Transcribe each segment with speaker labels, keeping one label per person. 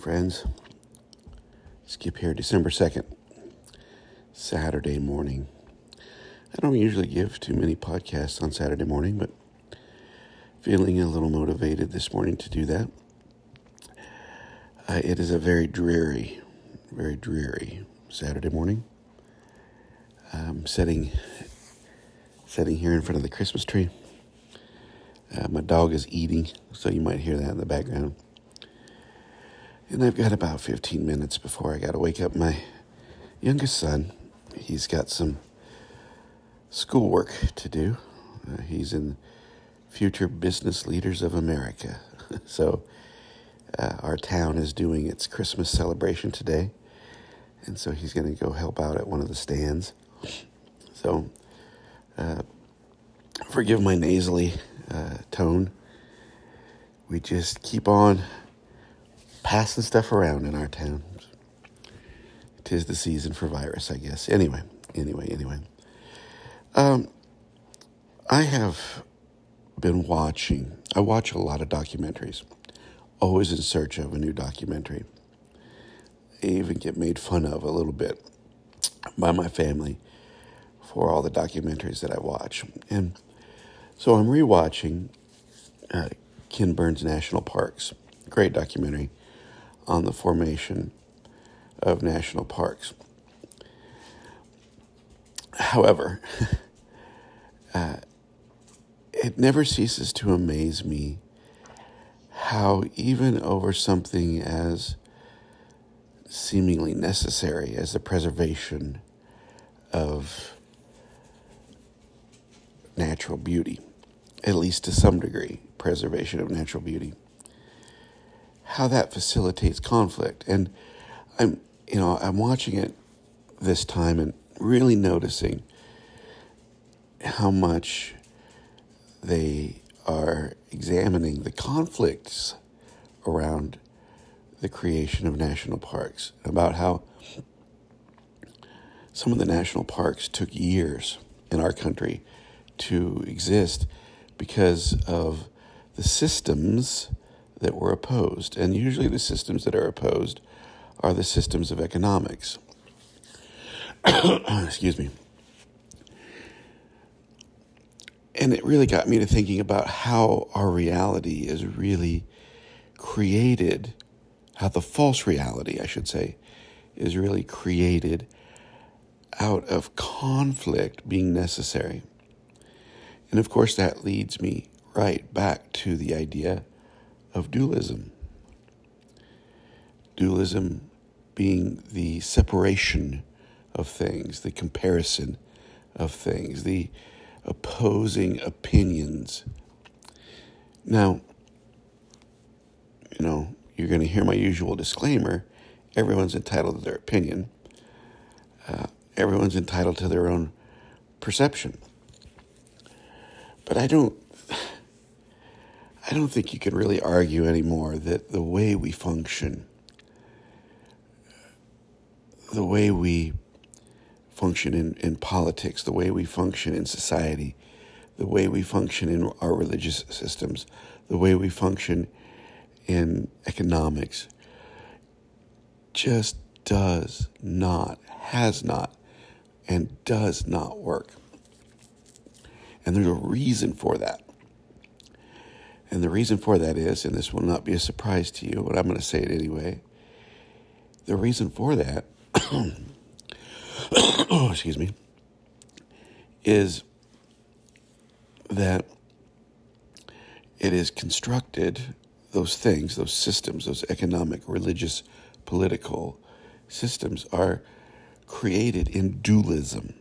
Speaker 1: Friends. Skip here, December 2nd, Saturday morning. I don't usually give too many podcasts on Saturday morning, but feeling a little motivated this morning to do that. Uh, it is a very dreary, very dreary Saturday morning. I'm sitting, sitting here in front of the Christmas tree. Uh, my dog is eating, so you might hear that in the background. And I've got about 15 minutes before I got to wake up my youngest son. He's got some schoolwork to do. Uh, he's in Future Business Leaders of America. so uh, our town is doing its Christmas celebration today. And so he's going to go help out at one of the stands. So uh, forgive my nasally uh, tone. We just keep on passing stuff around in our town. Tis the season for virus, I guess. Anyway, anyway, anyway. Um, I have been watching, I watch a lot of documentaries, always in search of a new documentary. I even get made fun of a little bit by my family for all the documentaries that I watch. And so I'm rewatching uh, Ken Burns National Parks. Great documentary on the formation of national parks. However, uh, it never ceases to amaze me how, even over something as seemingly necessary as the preservation of natural beauty, at least to some degree, preservation of natural beauty. How that facilitates conflict. And I'm, you know, I'm watching it this time and really noticing how much they are examining the conflicts around the creation of national parks, about how some of the national parks took years in our country to exist because of the systems that were opposed. And usually the systems that are opposed are the systems of economics. Excuse me. And it really got me to thinking about how our reality is really created, how the false reality, I should say, is really created out of conflict being necessary. And of course, that leads me right back to the idea of dualism. Dualism being the separation of things, the comparison of things, the opposing opinions. Now, you know, you're going to hear my usual disclaimer everyone's entitled to their opinion, uh, everyone's entitled to their own perception. But I don't I don't think you can really argue anymore that the way we function, the way we function in, in politics, the way we function in society, the way we function in our religious systems, the way we function in economics, just does not, has not, and does not work. And there's a reason for that. And the reason for that is, and this will not be a surprise to you, but I'm going to say it anyway. The reason for that, excuse me, is that it is constructed, those things, those systems, those economic, religious, political systems are created in dualism.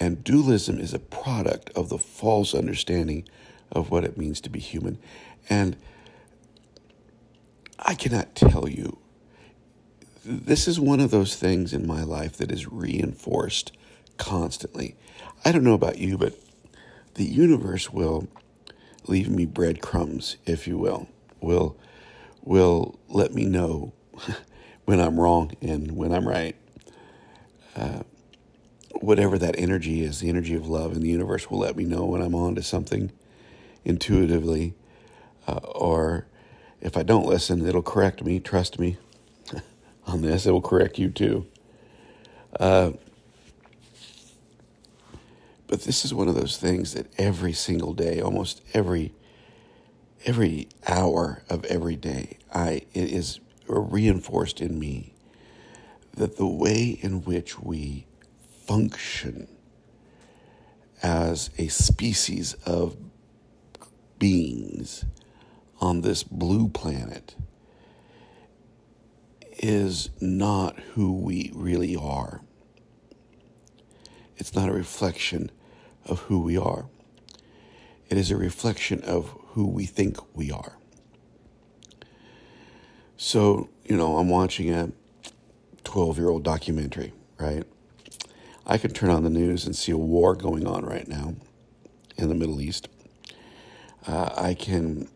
Speaker 1: And dualism is a product of the false understanding of what it means to be human. And I cannot tell you, this is one of those things in my life that is reinforced constantly. I don't know about you, but the universe will leave me breadcrumbs, if you will, will will let me know when I'm wrong and when I'm right. Uh, whatever that energy is, the energy of love in the universe will let me know when I'm on to something intuitively, uh, or if I don't listen, it'll correct me. Trust me on this, it will correct you too. Uh, but this is one of those things that every single day, almost every every hour of every day, I it is reinforced in me that the way in which we function as a species of beings on this blue planet is not who we really are. It's not a reflection of who we are. It is a reflection of who we think we are. So, you know, I'm watching a 12 year old documentary, right? I could turn on the news and see a war going on right now in the Middle East. Uh, I can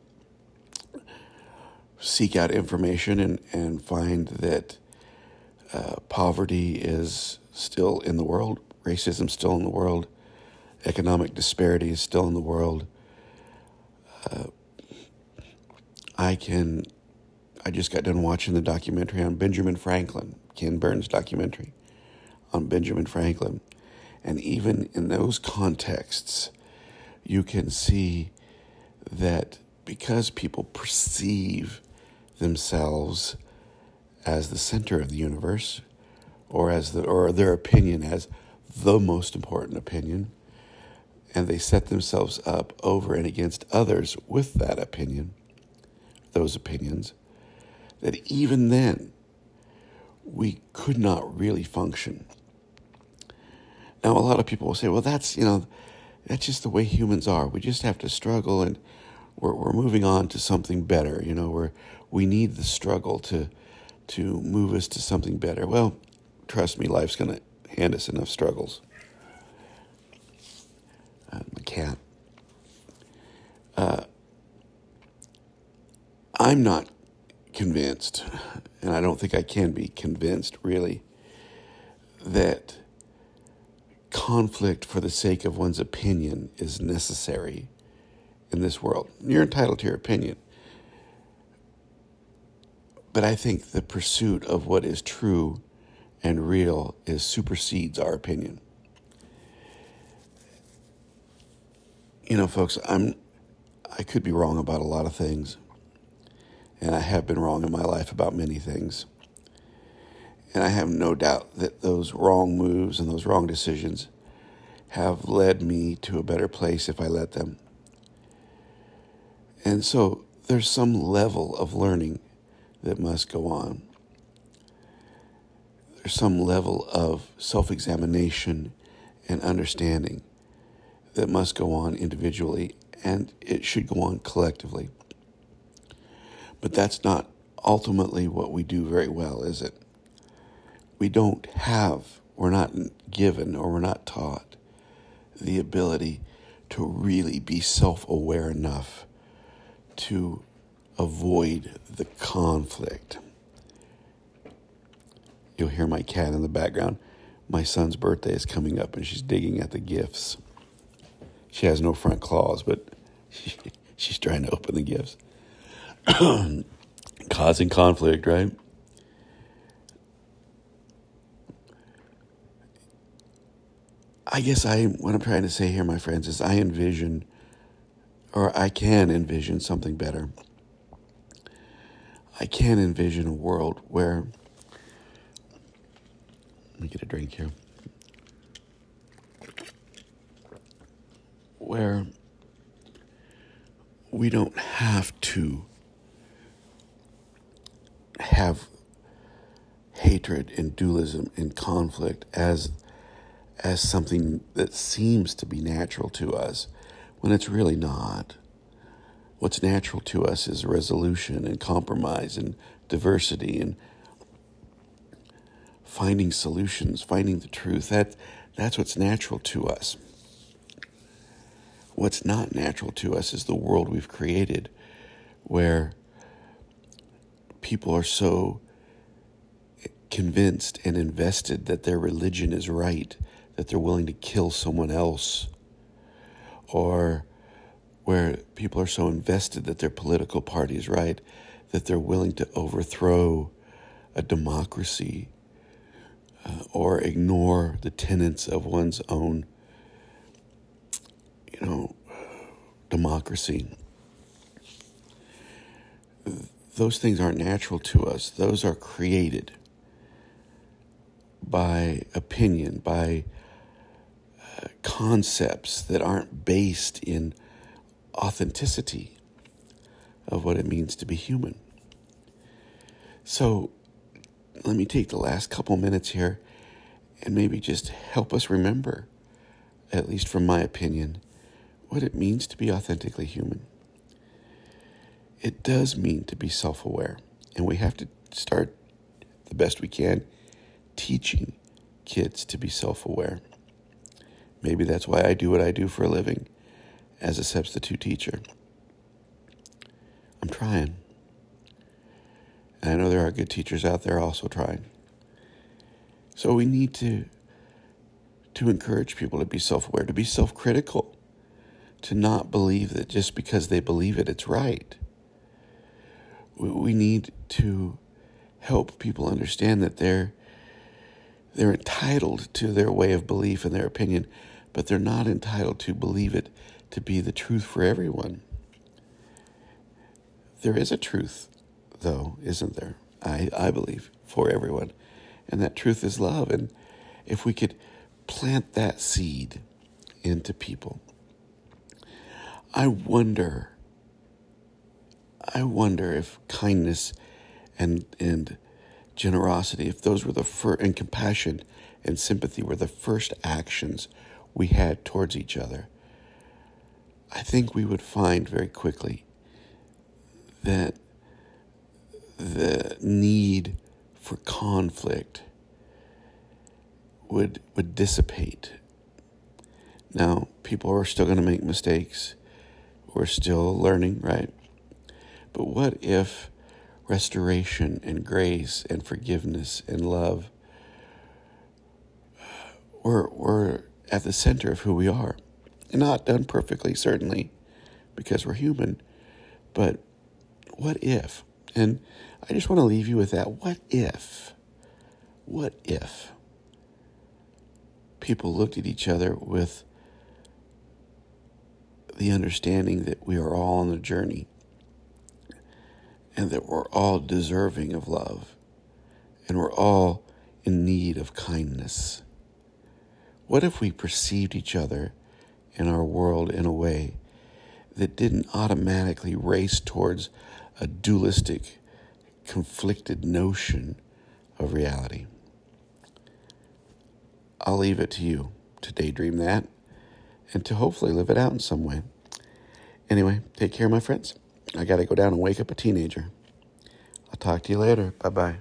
Speaker 1: seek out information and, and find that uh, poverty is still in the world, racism still in the world, economic disparity is still in the world. Uh, I can. I just got done watching the documentary on Benjamin Franklin, Ken Burns documentary on Benjamin Franklin. And even in those contexts, you can see that because people perceive themselves as the center of the universe or as the or their opinion as the most important opinion and they set themselves up over and against others with that opinion those opinions that even then we could not really function. Now a lot of people will say well that's you know that's just the way humans are we just have to struggle and we're, we're moving on to something better you know we're we need the struggle to to move us to something better. Well, trust me, life's going to hand us enough struggles. Uh, my cat. Uh, I'm not convinced, and I don't think I can be convinced really, that conflict for the sake of one's opinion is necessary in this world. You're entitled to your opinion. But I think the pursuit of what is true and real is supersedes our opinion. You know, folks, I'm I could be wrong about a lot of things. And I have been wrong in my life about many things. And I have no doubt that those wrong moves and those wrong decisions have led me to a better place if I let them. And so there's some level of learning that must go on. There's some level of self examination and understanding that must go on individually, and it should go on collectively. But that's not ultimately what we do very well, is it? We don't have, we're not given, or we're not taught the ability to really be self aware enough to avoid the conflict. You'll hear my cat in the background. My son's birthday is coming up and she's digging at the gifts. She has no front claws, but she, she's trying to open the gifts. Causing conflict, right? I guess I what I'm trying to say here, my friends, is I envision or I can envision something better. I can't envision a world where. Let me get a drink here. Where we don't have to have hatred and dualism and conflict as as something that seems to be natural to us when it's really not what's natural to us is resolution and compromise and diversity and finding solutions, finding the truth. That, that's what's natural to us. What's not natural to us is the world we've created where people are so convinced and invested that their religion is right, that they're willing to kill someone else or where people are so invested that their political party is right that they're willing to overthrow a democracy uh, or ignore the tenets of one's own, you know, democracy. Those things aren't natural to us. Those are created by opinion, by concepts that aren't based in authenticity of what it means to be human. So, let me take the last couple minutes here and maybe just help us remember, at least from my opinion, what it means to be authentically human. It does mean to be self aware, and we have to start the best we can teaching kids to be self aware. Maybe that's why I do what I do for a living as a substitute teacher. I'm trying. And I know there are good teachers out there also trying. So we need to to encourage people to be self-aware, to be self-critical, to not believe that just because they believe it, it's right. We need to help people understand that they're they're entitled to their way of belief and their opinion, but they're not entitled to believe it to be the truth for everyone. There is a truth though, isn't there? I, I believe for everyone. And that truth is love. And if we could plant that seed into people, I wonder, I wonder if kindness and, and generosity, if those were the first, and compassion and sympathy were the first actions we had towards each other, I think we would find very quickly that the need for conflict would would dissipate. Now, people are still going to make mistakes. We're still learning, right? But what if restoration and grace and forgiveness and love. We're, we're at the center of who we are? Not done perfectly, certainly, because we're human. But what if? And I just want to leave you with that. What if? What if people looked at each other with the understanding that we are all on a journey and that we're all deserving of love and we're all in need of kindness? What if we perceived each other in our world in a way that didn't automatically race towards a dualistic conflicted notion of reality. I'll leave it to you to daydream that and to hopefully live it out in some way. Anyway, take care, my friends. I got to go down and wake up a teenager. I'll talk to you later. Bye bye.